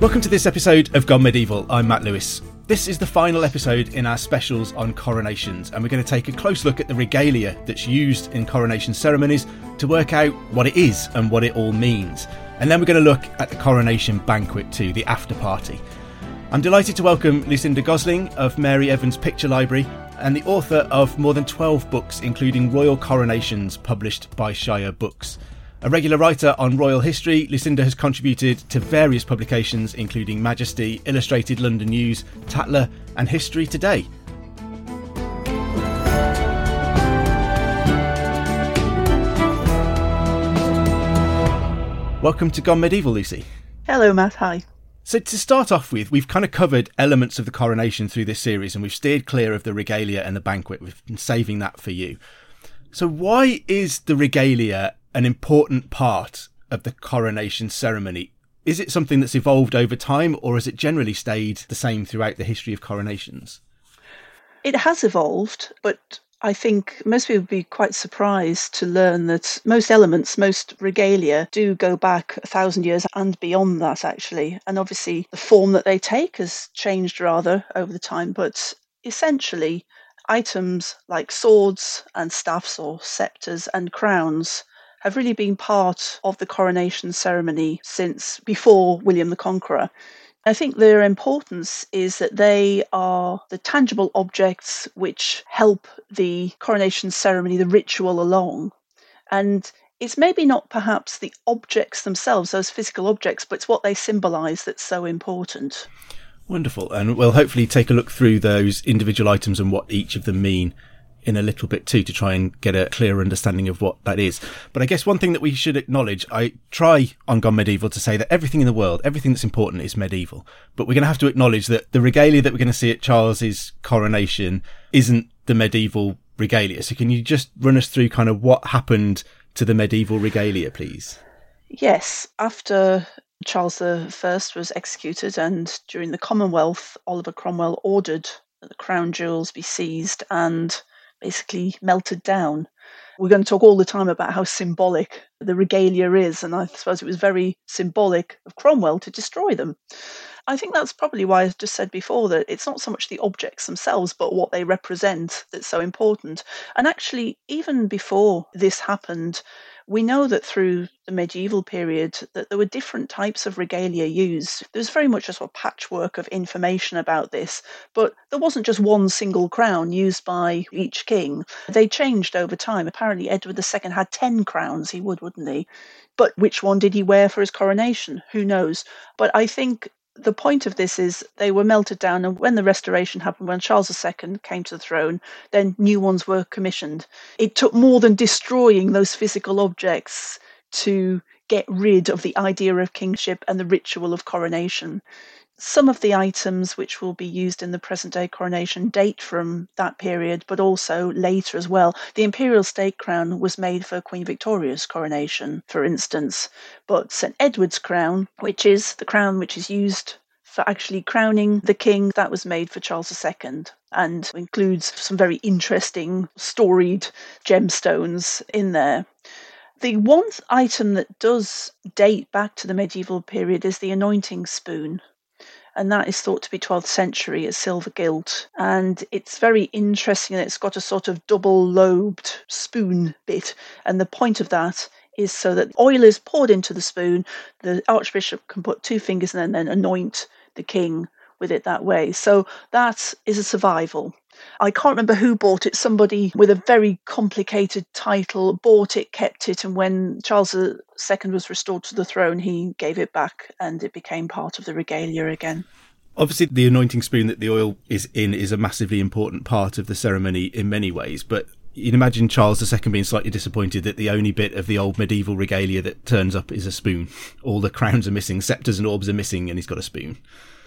Welcome to this episode of Gone Medieval. I'm Matt Lewis. This is the final episode in our specials on coronations, and we're going to take a close look at the regalia that's used in coronation ceremonies to work out what it is and what it all means. And then we're going to look at the coronation banquet too, the after party. I'm delighted to welcome Lucinda Gosling of Mary Evans Picture Library and the author of more than 12 books, including Royal Coronations, published by Shire Books. A regular writer on royal history, Lucinda has contributed to various publications including Majesty, Illustrated London News, Tatler, and History Today. Welcome to Gone Medieval, Lucy. Hello, Matt. Hi. So, to start off with, we've kind of covered elements of the coronation through this series and we've steered clear of the regalia and the banquet. We've been saving that for you. So, why is the regalia an important part of the coronation ceremony? Is it something that's evolved over time or has it generally stayed the same throughout the history of coronations? It has evolved, but I think most people would be quite surprised to learn that most elements, most regalia, do go back a thousand years and beyond that, actually. And obviously, the form that they take has changed rather over the time, but essentially, items like swords and staffs or sceptres and crowns have really been part of the coronation ceremony since before William the Conqueror. I think their importance is that they are the tangible objects which help the coronation ceremony, the ritual along. And it's maybe not perhaps the objects themselves, those physical objects, but it's what they symbolize that's so important. Wonderful. And we'll hopefully take a look through those individual items and what each of them mean in a little bit too to try and get a clearer understanding of what that is. But I guess one thing that we should acknowledge, I try on Gone Medieval to say that everything in the world, everything that's important is medieval. But we're going to have to acknowledge that the regalia that we're going to see at Charles's coronation isn't the medieval regalia. So can you just run us through kind of what happened to the medieval regalia, please? Yes, after Charles I was executed and during the Commonwealth, Oliver Cromwell ordered that the crown jewels be seized and basically melted down. We're going to talk all the time about how symbolic the regalia is, and I suppose it was very symbolic of Cromwell to destroy them. I think that's probably why I just said before that it's not so much the objects themselves, but what they represent that's so important. And actually, even before this happened, we know that through the medieval period that there were different types of regalia used. There was very much a sort of patchwork of information about this, but there wasn't just one single crown used by each king. They changed over time. Apparently, Edward II had 10 crowns. He would, wouldn't he? But which one did he wear for his coronation? Who knows? But I think the point of this is they were melted down, and when the restoration happened, when Charles II came to the throne, then new ones were commissioned. It took more than destroying those physical objects to get rid of the idea of kingship and the ritual of coronation. Some of the items which will be used in the present day coronation date from that period, but also later as well. The imperial state crown was made for Queen Victoria's coronation, for instance, but St Edward's crown, which is the crown which is used for actually crowning the king. That was made for Charles II and includes some very interesting storied gemstones in there. The one item that does date back to the medieval period is the anointing spoon. And that is thought to be 12th century. It's silver gilt. And it's very interesting. It's got a sort of double lobed spoon bit. And the point of that is so that oil is poured into the spoon. The archbishop can put two fingers and then anoint the king with it that way. So that is a survival. I can't remember who bought it. Somebody with a very complicated title bought it, kept it, and when Charles II was restored to the throne, he gave it back and it became part of the regalia again. Obviously, the anointing spoon that the oil is in is a massively important part of the ceremony in many ways, but you'd imagine Charles II being slightly disappointed that the only bit of the old medieval regalia that turns up is a spoon. All the crowns are missing, sceptres and orbs are missing, and he's got a spoon.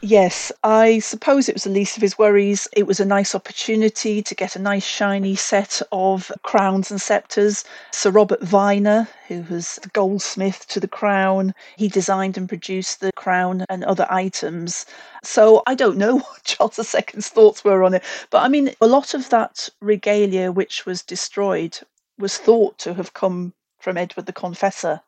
Yes, I suppose it was the least of his worries. It was a nice opportunity to get a nice shiny set of crowns and sceptres. Sir Robert Vyner, who was the goldsmith to the crown, he designed and produced the crown and other items. So I don't know what Charles II's thoughts were on it, but I mean, a lot of that regalia which was destroyed was thought to have come from Edward the Confessor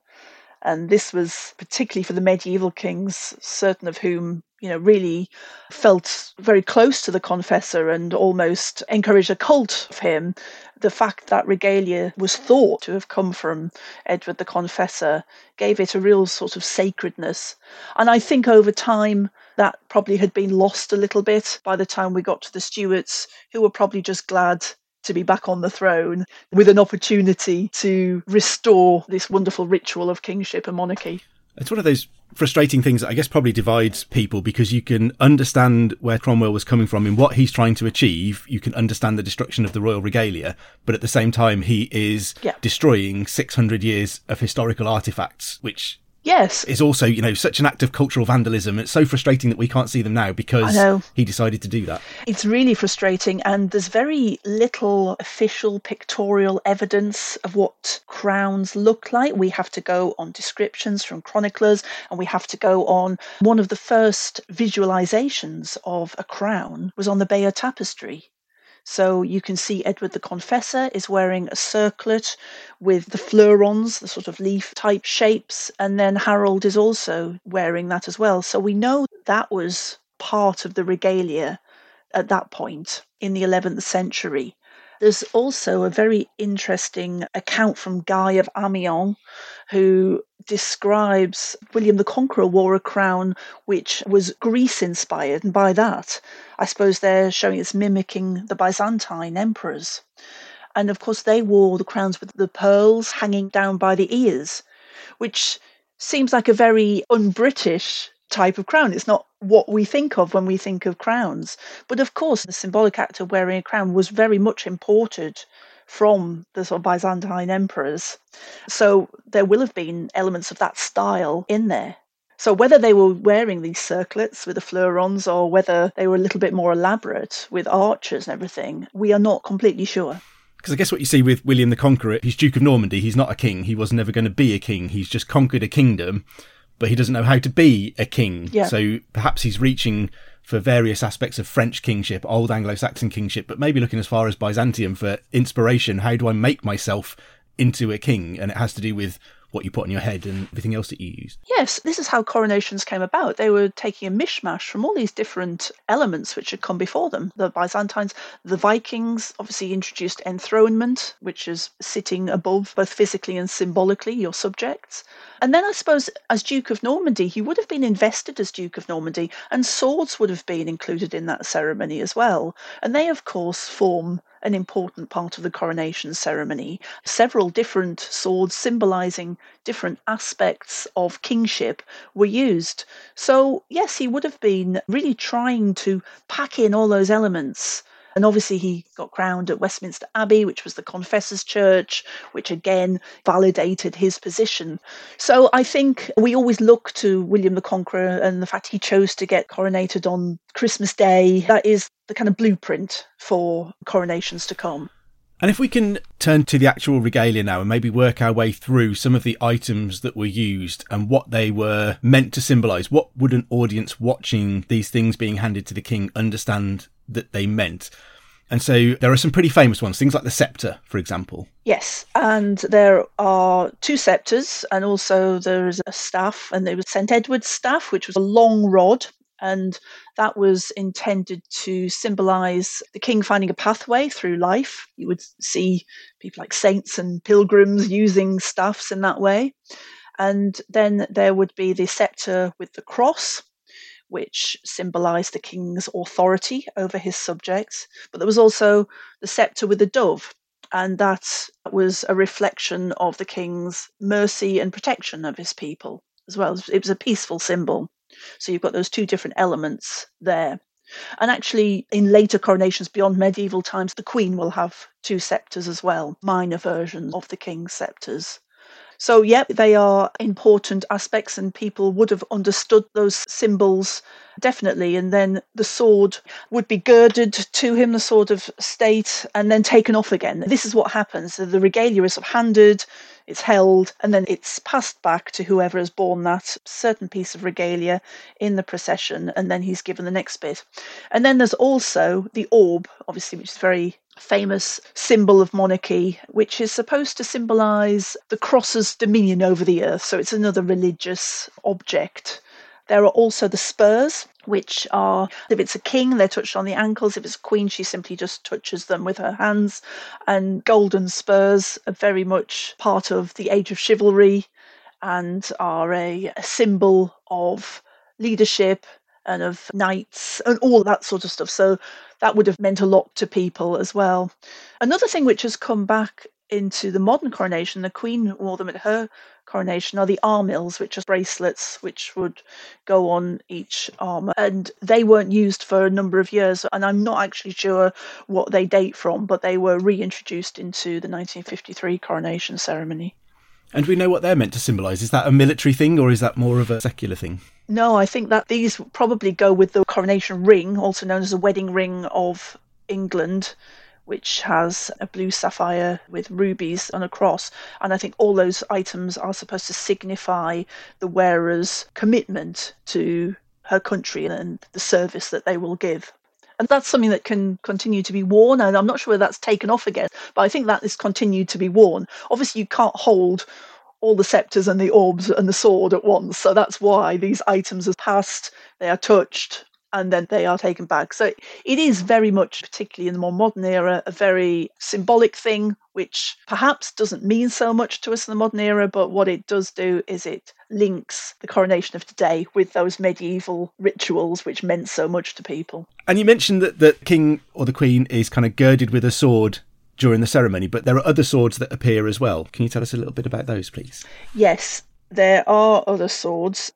And this was particularly for the medieval kings, certain of whom you know, really felt very close to the confessor and almost encouraged a cult of him. The fact that regalia was thought to have come from Edward the Confessor gave it a real sort of sacredness. And I think over time that probably had been lost a little bit by the time we got to the Stuarts, who were probably just glad to be back on the throne with an opportunity to restore this wonderful ritual of kingship and monarchy. It's one of those frustrating things that I guess probably divides people because you can understand where Cromwell was coming from in what he's trying to achieve. You can understand the destruction of the royal regalia, but at the same time, he is yeah. destroying 600 years of historical artifacts, which Yes. Is also, you know, such an act of cultural vandalism. It's so frustrating that we can't see them now because he decided to do that. It's really frustrating, and there's very little official pictorial evidence of what crowns look like. We have to go on descriptions from chroniclers, and we have to go on one of the first visualizations of a crown was on the Bayeux Tapestry so you can see Edward the Confessor is wearing a circlet with the fleurons, the sort of leaf type shapes, and then Harold is also wearing that as well. So we know that was part of the regalia at that point in the 11th century. There's also a very interesting account from Guy of Amiens, who describes William the Conqueror wore a crown which was Greece inspired, and by that, I suppose they're showing it's mimicking the Byzantine emperors. And of course, they wore the crowns with the pearls hanging down by the ears, which seems like a very un British type of crown. It's not what we think of when we think of crowns. But of course, the symbolic act of wearing a crown was very much imported from the sort of Byzantine emperors. So there will have been elements of that style in there. So whether they were wearing these circlets with the fleurons or whether they were a little bit more elaborate with archers and everything, we are not completely sure. Because I guess what you see with William the Conqueror, he's Duke of Normandy. He's not a king. He was never going to be a king. He's just conquered a kingdom but he doesn't know how to be a king. Yeah. So perhaps he's reaching for various aspects of French kingship, old Anglo Saxon kingship, but maybe looking as far as Byzantium for inspiration. How do I make myself into a king? And it has to do with what you put on your head and everything else that you use. Yes, this is how coronations came about. They were taking a mishmash from all these different elements which had come before them. The Byzantines, the Vikings obviously introduced enthronement, which is sitting above both physically and symbolically your subjects. And then I suppose as Duke of Normandy, he would have been invested as Duke of Normandy, and swords would have been included in that ceremony as well. And they, of course, form an important part of the coronation ceremony. Several different swords symbolizing different aspects of kingship were used. So, yes, he would have been really trying to pack in all those elements and obviously, he got crowned at Westminster Abbey, which was the Confessors' Church, which again validated his position. So I think we always look to William the Conqueror and the fact he chose to get coronated on Christmas Day. That is the kind of blueprint for coronations to come. And if we can turn to the actual regalia now and maybe work our way through some of the items that were used and what they were meant to symbolise, what would an audience watching these things being handed to the king understand that they meant? And so there are some pretty famous ones, things like the sceptre, for example. Yes, and there are two sceptres, and also there is a staff, and there was St Edward's staff, which was a long rod and that was intended to symbolize the king finding a pathway through life. You would see people like saints and pilgrims using staffs in that way. And then there would be the scepter with the cross, which symbolized the king's authority over his subjects. But there was also the scepter with the dove, and that was a reflection of the king's mercy and protection of his people as well. It was a peaceful symbol. So you've got those two different elements there. And actually, in later coronations beyond medieval times, the queen will have two sceptres as well, minor versions of the king's sceptres. So, yep, they are important aspects, and people would have understood those symbols definitely. And then the sword would be girded to him, the sword of state, and then taken off again. This is what happens. The regalia is handed, it's held, and then it's passed back to whoever has borne that certain piece of regalia in the procession, and then he's given the next bit. And then there's also the orb, obviously, which is very famous symbol of monarchy, which is supposed to symbolize the cross's dominion over the earth. So it's another religious object. There are also the spurs, which are, if it's a king, they're touched on the ankles. If it's a queen, she simply just touches them with her hands. And golden spurs are very much part of the age of chivalry and are a, a symbol of leadership and of knights and all that sort of stuff. So that would have meant a lot to people as well. Another thing which has come back into the modern coronation, the Queen wore them at her coronation, are the armills, which are bracelets which would go on each arm. And they weren't used for a number of years. And I'm not actually sure what they date from, but they were reintroduced into the 1953 coronation ceremony. And we know what they're meant to symbolise. Is that a military thing or is that more of a secular thing? No, I think that these probably go with the coronation ring, also known as the wedding ring of England, which has a blue sapphire with rubies on a cross. And I think all those items are supposed to signify the wearer's commitment to her country and the service that they will give. And that's something that can continue to be worn. And I'm not sure whether that's taken off again, but I think that is continued to be worn. Obviously, you can't hold all the scepters and the orbs and the sword at once. So that's why these items are passed, they are touched, and then they are taken back. So it is very much, particularly in the more modern era, a very symbolic thing, which perhaps doesn't mean so much to us in the modern era, but what it does do is it links the coronation of today with those medieval rituals which meant so much to people. And you mentioned that the king or the queen is kind of girded with a sword during the ceremony, but there are other swords that appear as well. Can you tell us a little bit about those, please? Yes, there are other swords.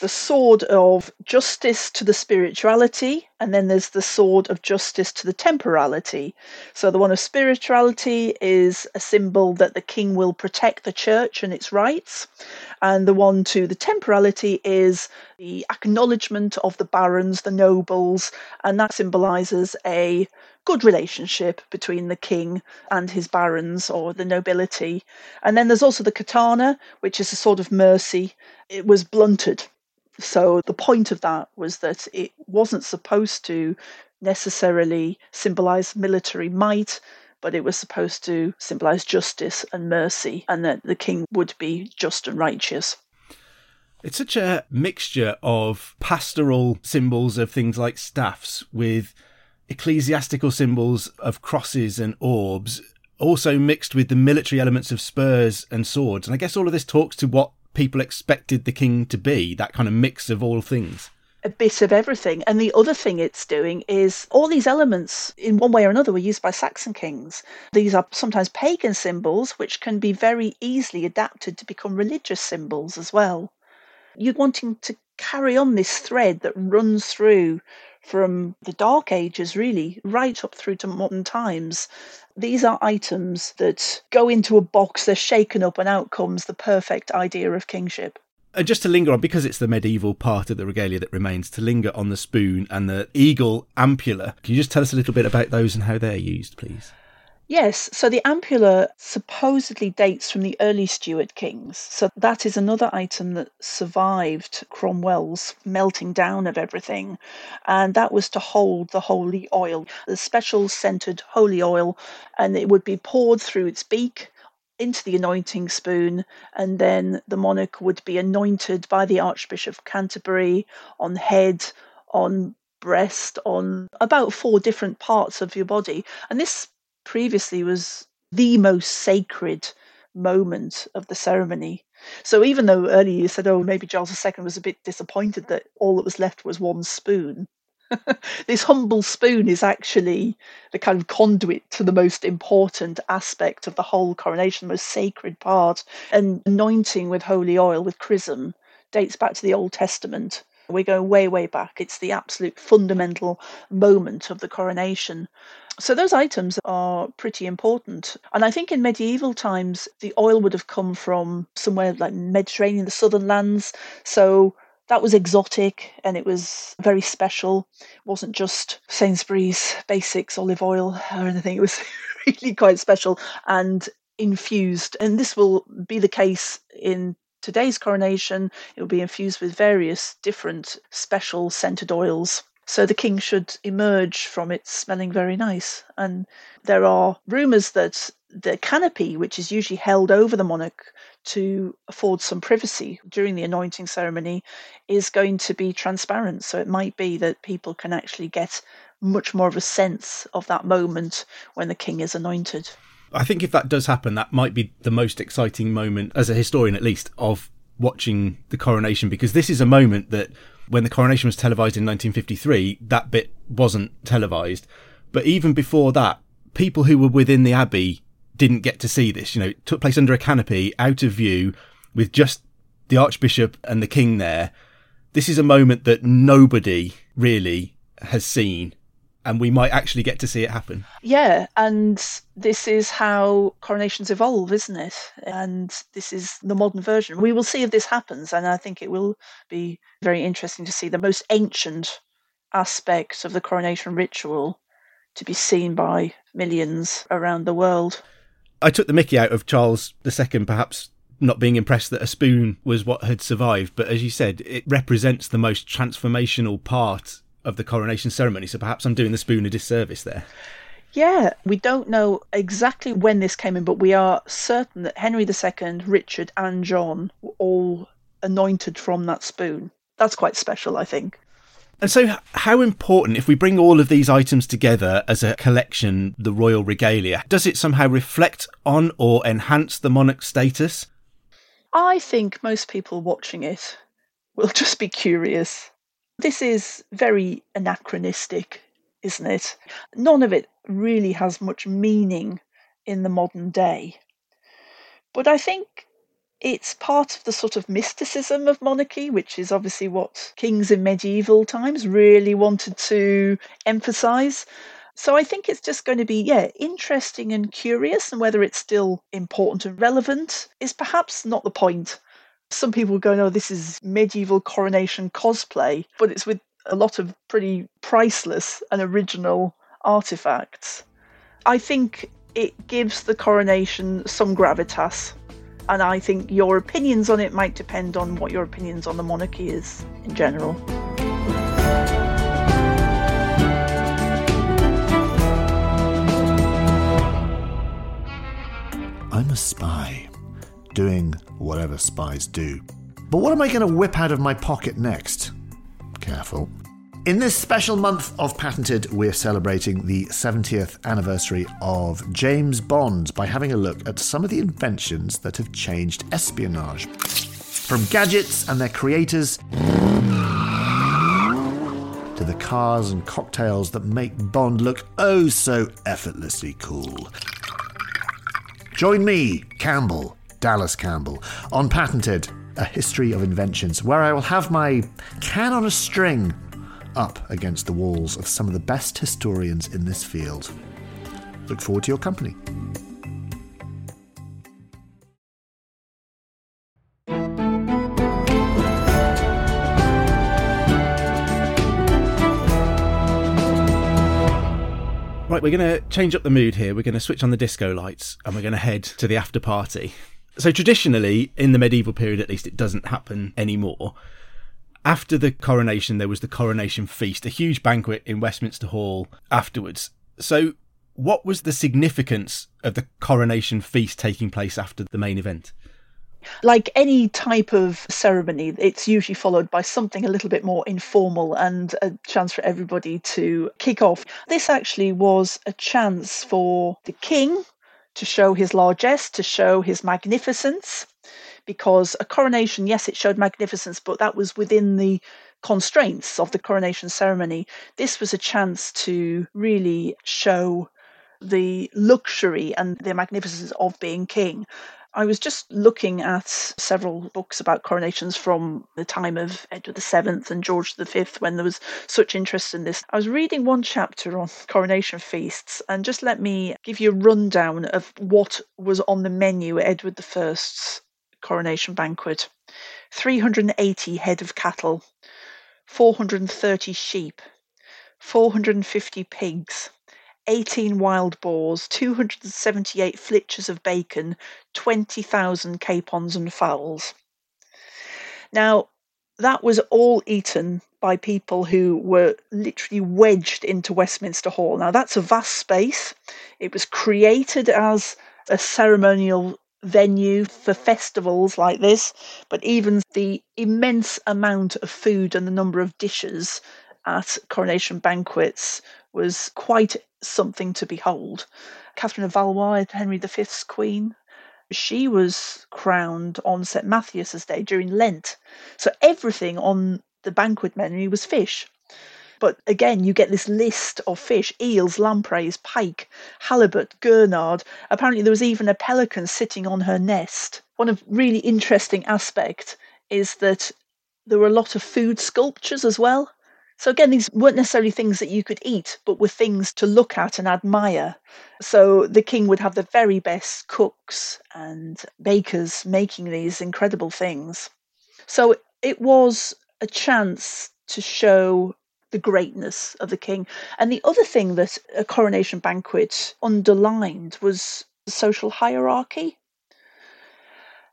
The sword of justice to the spirituality, and then there's the sword of justice to the temporality. So the one of spirituality is a symbol that the king will protect the church and its rights, and the one to the temporality is the acknowledgement of the barons, the nobles, and that symbolizes a good relationship between the king and his barons or the nobility. And then there's also the Curtana, which is a sort of mercy. It was blunted. So the point of that was that it wasn't supposed to necessarily symbolize military might, but it was supposed to symbolize justice and mercy, and that the king would be just and righteous. It's such a mixture of pastoral symbols of things like staffs with ecclesiastical symbols of crosses and orbs, also mixed with the military elements of spurs and swords. And I guess all of this talks to what people expected the king to be that kind of mix of all things. A bit of everything. And the other thing it's doing is all these elements, in one way or another, were used by Saxon kings. These are sometimes pagan symbols, which can be very easily adapted to become religious symbols as well. You're wanting to carry on this thread that runs through from the Dark Ages, really, right up through to modern times. These are items that go into a box, they're shaken up, and out comes the perfect idea of kingship. And just to linger on, because it's the medieval part of the regalia that remains, to linger on the spoon and the eagle ampulla, can you just tell us a little bit about those and how they're used, please? Yes, so the ampulla supposedly dates from the early Stuart kings. So that is another item that survived Cromwell's melting down of everything. And that was to hold the holy oil, the special scented holy oil, and it would be poured through its beak into the anointing spoon, and then the monarch would be anointed by the Archbishop of Canterbury on head, on breast, on about four different parts of your body. And this previously was the most sacred moment of the ceremony. So even though earlier you said, oh, maybe Charles II was a bit disappointed that all that was left was one spoon, this humble spoon is actually the kind of conduit to the most important aspect of the whole coronation, the most sacred part. And anointing with holy oil, with chrism, dates back to the Old Testament. We go way, way back. It's the absolute fundamental moment of the coronation. So those items are pretty important. And I think in medieval times, the oil would have come from somewhere like Mediterranean, the southern lands. So that was exotic and it was very special. It wasn't just Sainsbury's basics olive oil or anything. It was really quite special and infused. And this will be the case in today's coronation. It will be infused with various different special scented oils. So the king should emerge from it smelling very nice. And there are rumours that the canopy, which is usually held over the monarch to afford some privacy during the anointing ceremony, is going to be transparent. So it might be that people can actually get much more of a sense of that moment when the king is anointed. I think if that does happen, that might be the most exciting moment, as a historian at least, of watching the coronation, because this is a moment that when the coronation was televised in 1953, that bit wasn't televised. But even before that, people who were within the abbey didn't get to see this. You know, it took place under a canopy, out of view, with just the archbishop and the king there. This is a moment that nobody really has seen and we might actually get to see it happen. Yeah, and this is how coronations evolve, isn't it? And this is the modern version. We will see if this happens, and I think it will be very interesting to see the most ancient aspect of the coronation ritual to be seen by millions around the world. I took the mickey out of Charles II, perhaps not being impressed that a spoon was what had survived, but as you said, it represents the most transformational part of the coronation ceremony. So perhaps I'm doing the spoon a disservice there. Yeah, we don't know exactly when this came in, but we are certain that Henry II, Richard, and John were all anointed from that spoon. That's quite special, I think. And so, how important, if we bring all of these items together as a collection, the royal regalia, does it somehow reflect on or enhance the monarch's status? I think most people watching it will just be curious this is very anachronistic, isn't it? None of it really has much meaning in the modern day. But I think it's part of the sort of mysticism of monarchy, which is obviously what kings in medieval times really wanted to emphasize. So I think it's just going to be, yeah, interesting and curious, and whether it's still important and relevant is perhaps not the point. Some people go, no, this is medieval coronation cosplay, but it's with a lot of pretty priceless and original artifacts. I think it gives the coronation some gravitas, and I think your opinions on it might depend on what your opinions on the monarchy is in general. Doing whatever spies do. But what am I going to whip out of my pocket next? Careful. In this special month of Patented, we're celebrating the 70th anniversary of James Bond by having a look at some of the inventions that have changed espionage. From gadgets and their creators to the cars and cocktails that make Bond look oh so effortlessly cool. Join me, Campbell, Dallas Campbell, on Patented, a history of inventions, where I will have my can on a string up against the walls of some of the best historians in this field. Look forward to your company. Right, we're going to change up the mood here. We're going to switch on the disco lights and we're going to head to the after party. So traditionally, in the medieval period at least, it doesn't happen anymore. After the coronation, there was the coronation feast, a huge banquet in Westminster Hall afterwards. So, what was the significance of the coronation feast taking place after the main event? Like any type of ceremony, it's usually followed by something a little bit more informal and a chance for everybody to kick off. This actually was a chance for the king to show his largesse, to show his magnificence, because a coronation, yes, it showed magnificence, but that was within the constraints of the coronation ceremony. This was a chance to really show the luxury and the magnificence of being king. I was just looking at several books about coronations from the time of Edward VII and George V when there was such interest in this. I was reading one chapter on coronation feasts, and just let me give you a rundown of what was on the menu at Edward I's coronation banquet 380 head of cattle, 430 sheep, 450 pigs, 18 wild boars, 278 flitches of bacon, 20,000 capons and fowls. Now, that was all eaten by people who were literally wedged into Westminster Hall. Now, that's a vast space. It was created as a ceremonial venue for festivals like this, but even the immense amount of food and the number of dishes at coronation banquets was quite something to behold. Catherine of Valois, Henry V's queen, she was crowned on St. Matthias's Day during Lent. So everything on the banquet menu was fish. But again, you get this list of fish eels, lampreys, pike, halibut, gurnard. Apparently, there was even a pelican sitting on her nest. One of really interesting aspect is that there were a lot of food sculptures as well. So again, these weren't necessarily things that you could eat, but were things to look at and admire. So the king would have the very best cooks and bakers making these incredible things. So it was a chance to show the greatness of the king. And the other thing that a coronation banquet underlined was social hierarchy.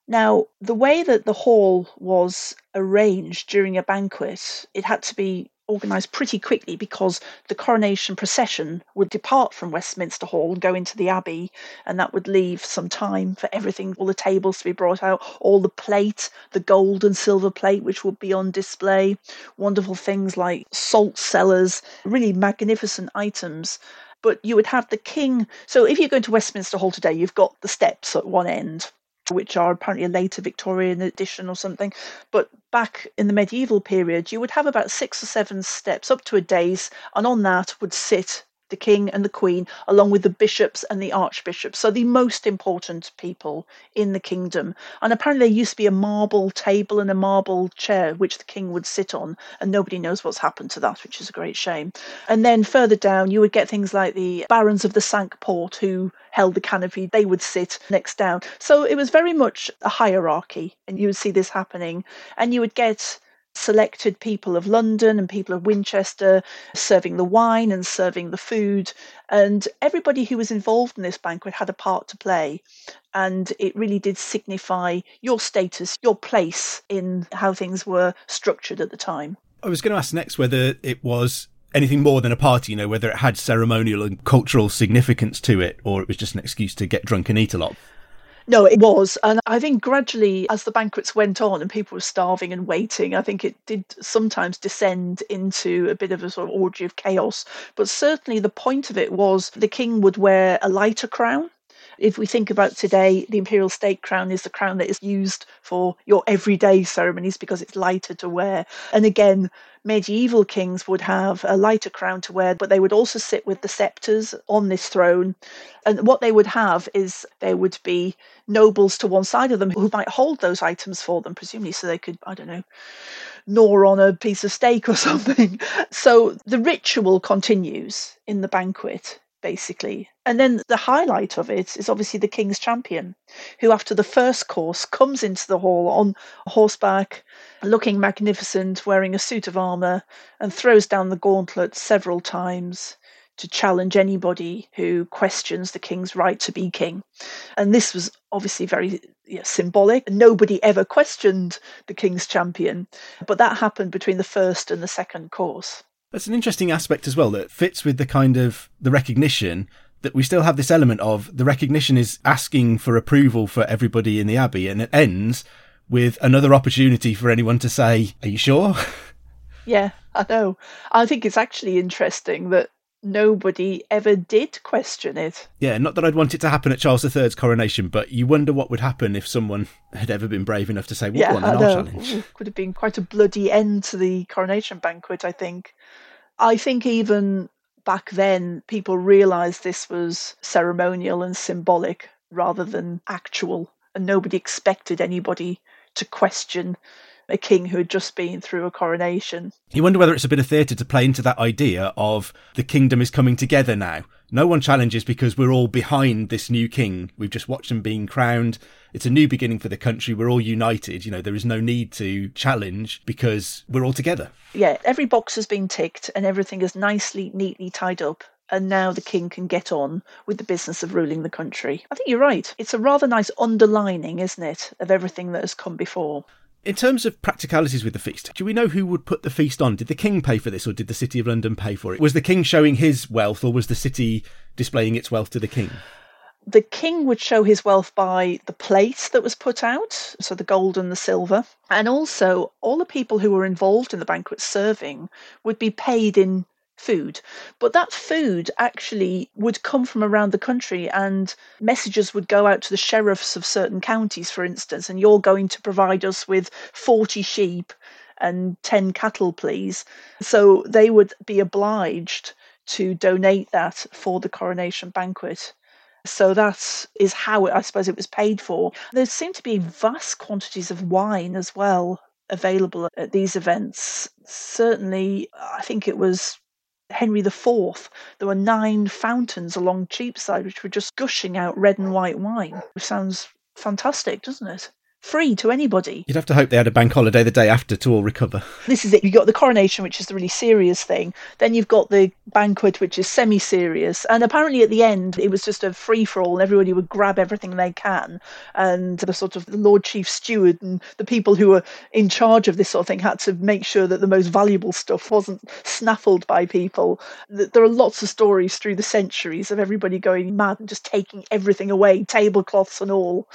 Now, the way that the hall was arranged during a banquet, it had to be organised pretty quickly because the coronation procession would depart from Westminster Hall and go into the Abbey, and that would leave some time for everything, all the tables to be brought out, all the plate, the gold and silver plate, which would be on display, wonderful things like salt cellars, really magnificent items but you would have the king. So if you go into Westminster Hall today, you've got the steps at one end, which are apparently a later Victorian addition or something. But back in the medieval period, you would have about six or seven steps up to a dais, and on that would sit the king and the queen, along with the bishops and the archbishops. So the most important people in the kingdom. And apparently there used to be a marble table and a marble chair which the king would sit on, and nobody knows what's happened to that, which is a great shame. And then further down, you would get things like the barons of the Cinque Port who held the canopy, they would sit next down. So it was very much a hierarchy, and you would see this happening, and you would get selected people of London and people of Winchester serving the wine and serving the food. And everybody who was involved in this banquet had a part to play. And it really did signify your status, your place in how things were structured at the time. I was going to ask next whether it was anything more than a party, you know, whether it had ceremonial and cultural significance to it, or it was just an excuse to get drunk and eat a lot. No, it was. And I think gradually, as the banquets went on and people were starving and waiting, I think it did sometimes descend into a bit of a sort of orgy of chaos. But certainly the point of it was the king would wear a lighter crown. If we think about today, the imperial state crown is the crown that is used for your everyday ceremonies because it's lighter to wear. And again, medieval kings would have a lighter crown to wear, but they would also sit with the scepters on this throne. And what they would have is there would be nobles to one side of them who might hold those items for them, presumably so they could, I don't know, gnaw on a piece of steak or something. So the ritual continues in the banquet basically. And then the highlight of it is obviously the King's champion, who after the first course comes into the hall on horseback, looking magnificent, wearing a suit of armour, and throws down the gauntlet several times to challenge anybody who questions the king's right to be king. And this was obviously very you know, symbolic. Nobody ever questioned the king's champion, but that happened between the first and the second course. That's an interesting aspect as well that fits with the kind of the recognition that we still have this element of the recognition is asking for approval for everybody in the abbey and it ends with another opportunity for anyone to say, Are you sure? Yeah, I know. I think it's actually interesting that nobody ever did question it. Yeah, not that I'd want it to happen at Charles III's coronation, but you wonder what would happen if someone had ever been brave enough to say, "What yeah, one?" I know. Ooh, could have been quite a bloody end to the coronation banquet. I think. I think even back then, people realised this was ceremonial and symbolic rather than actual, and nobody expected anybody to question a king who had just been through a coronation. You wonder whether it's a bit of theatre to play into that idea of the kingdom is coming together now. No one challenges because we're all behind this new king. We've just watched him being crowned. It's a new beginning for the country. We're all united. You know, there is no need to challenge because we're all together. Yeah, every box has been ticked and everything is nicely, neatly tied up and now the king can get on with the business of ruling the country. I think you're right. It's a rather nice underlining, isn't it, of everything that has come before. In terms of practicalities with the feast, do we know who would put the feast on? Did the king pay for this or did the City of London pay for it? Was the king showing his wealth or was the city displaying its wealth to the king? The king would show his wealth by the plate that was put out, so the gold and the silver. And also, all the people who were involved in the banquet serving would be paid in food. But that food actually would come from around the country, and messages would go out to the sheriffs of certain counties, for instance, and you're going to provide us with 40 sheep and 10 cattle, please. So they would be obliged to donate that for the coronation banquet. So that is how I suppose it was paid for. There seem to be vast quantities of wine as well available at these events. Certainly, I think it was Henry IV, there were nine fountains along Cheapside which were just gushing out red and white wine. Which sounds fantastic, doesn't it? Free to anybody. You'd have to hope they had a bank holiday the day after to all recover. This is it. You've got the coronation, which is the really serious thing. Then you've got the banquet, which is semi serious. And apparently at the end, it was just a free for all, and everybody would grab everything they can. And the sort of Lord Chief Steward and the people who were in charge of this sort of thing had to make sure that the most valuable stuff wasn't snaffled by people. There are lots of stories through the centuries of everybody going mad and just taking everything away, tablecloths and all.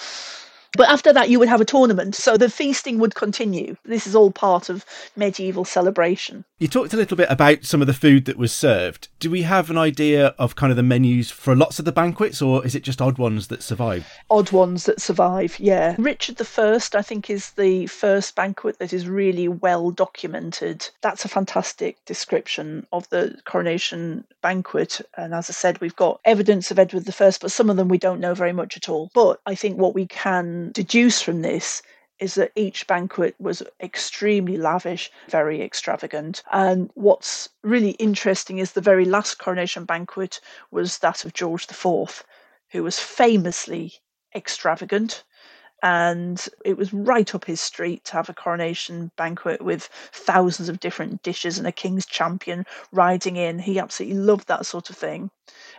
But after that, you would have a tournament. So the feasting would continue. This is all part of medieval celebration. You talked a little bit about some of the food that was served. Do we have an idea of kind of the menus for lots of the banquets, or is it just odd ones that survive? Odd ones that survive, yeah. Richard I, I think, is the first banquet that is really well documented. That's a fantastic description of the coronation banquet. And as I said, we've got evidence of Edward I, but some of them we don't know very much at all. But I think what we can deduce from this is that each banquet was extremely lavish, very extravagant. And what's really interesting is the very last coronation banquet was that of George IV, who was famously extravagant and it was right up his street to have a coronation banquet with thousands of different dishes and a king's champion riding in. He absolutely loved that sort of thing.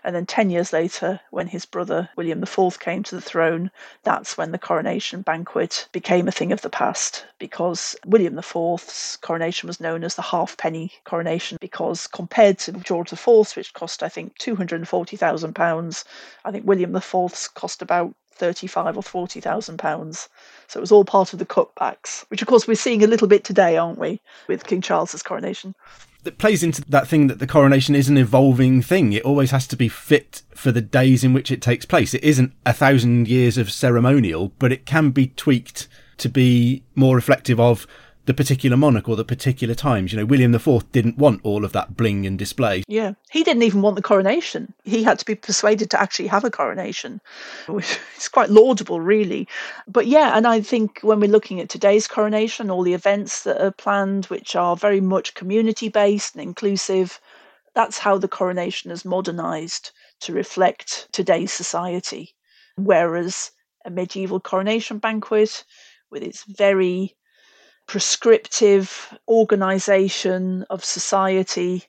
And then 10 years later, when his brother William IV came to the throne, that's when the coronation banquet became a thing of the past because William IV's coronation was known as the halfpenny coronation because compared to George IV's, which cost, I think, £240,000, I think William IV's cost about thirty-five or forty thousand pounds. So it was all part of the cutbacks, which of course we're seeing a little bit today, aren't we, with King Charles's coronation? That plays into that thing that the coronation is an evolving thing. It always has to be fit for the days in which it takes place. It isn't a thousand years of ceremonial, but it can be tweaked to be more reflective of the particular monarch or the particular times. You know, William IV didn't want all of that bling and display. Yeah, he didn't even want the coronation. He had to be persuaded to actually have a coronation, which is quite laudable, really. But yeah, and I think when we're looking at today's coronation, all the events that are planned, which are very much community based and inclusive, that's how the coronation has modernized to reflect today's society. Whereas a medieval coronation banquet, with its very prescriptive organization of society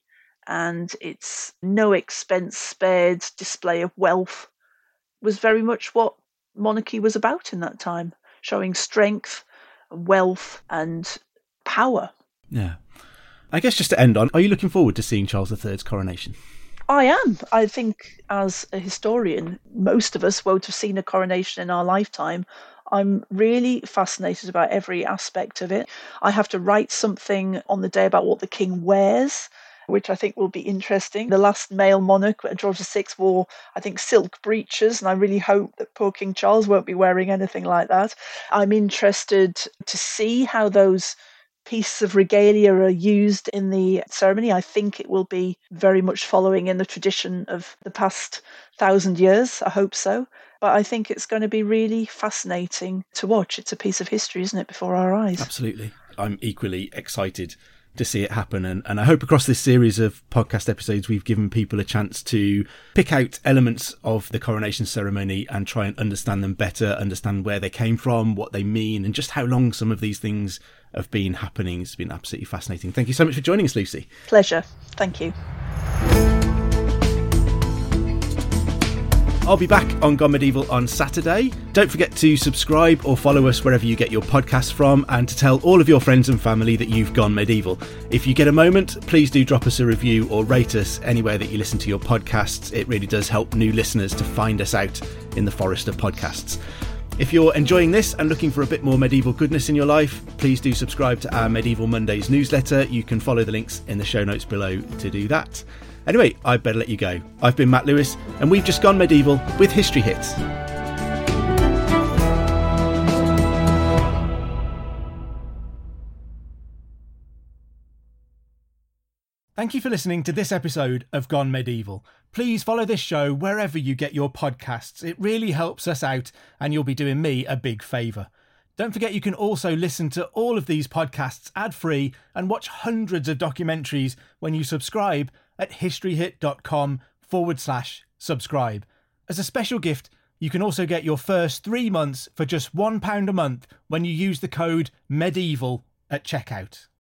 and its no expense spared display of wealth was very much what monarchy was about in that time, showing strength, wealth, and power. Yeah. I guess just to end on, are you looking forward to seeing Charles III's coronation? I am. I think, as a historian, most of us won't have seen a coronation in our lifetime. I'm really fascinated about every aspect of it. I have to write something on the day about what the king wears which I think will be interesting. The last male monarch, George VI, wore, I think, silk breeches, and I really hope that poor King Charles won't be wearing anything like that. I'm interested to see how those pieces of regalia are used in the ceremony. I think it will be very much following in the tradition of the past thousand years. I hope so. But I think it's going to be really fascinating to watch. It's a piece of history, isn't it, before our eyes? Absolutely. I'm equally excited to see it happen. And, and I hope across this series of podcast episodes, we've given people a chance to pick out elements of the coronation ceremony and try and understand them better, understand where they came from, what they mean, and just how long some of these things have been happening. It's been absolutely fascinating. Thank you so much for joining us, Lucy. Pleasure. Thank you. I'll be back on Gone Medieval on Saturday. Don't forget to subscribe or follow us wherever you get your podcasts from and to tell all of your friends and family that you've gone medieval. If you get a moment, please do drop us a review or rate us anywhere that you listen to your podcasts. It really does help new listeners to find us out in the forest of podcasts. If you're enjoying this and looking for a bit more medieval goodness in your life, please do subscribe to our Medieval Mondays newsletter. You can follow the links in the show notes below to do that. Anyway, I'd better let you go. I've been Matt Lewis, and we've just gone medieval with History Hits. Thank you for listening to this episode of Gone Medieval. Please follow this show wherever you get your podcasts. It really helps us out, and you'll be doing me a big favour. Don't forget you can also listen to all of these podcasts ad free and watch hundreds of documentaries when you subscribe at historyhit.com forward slash subscribe. As a special gift, you can also get your first three months for just £1 a month when you use the code MEDIEVAL at checkout.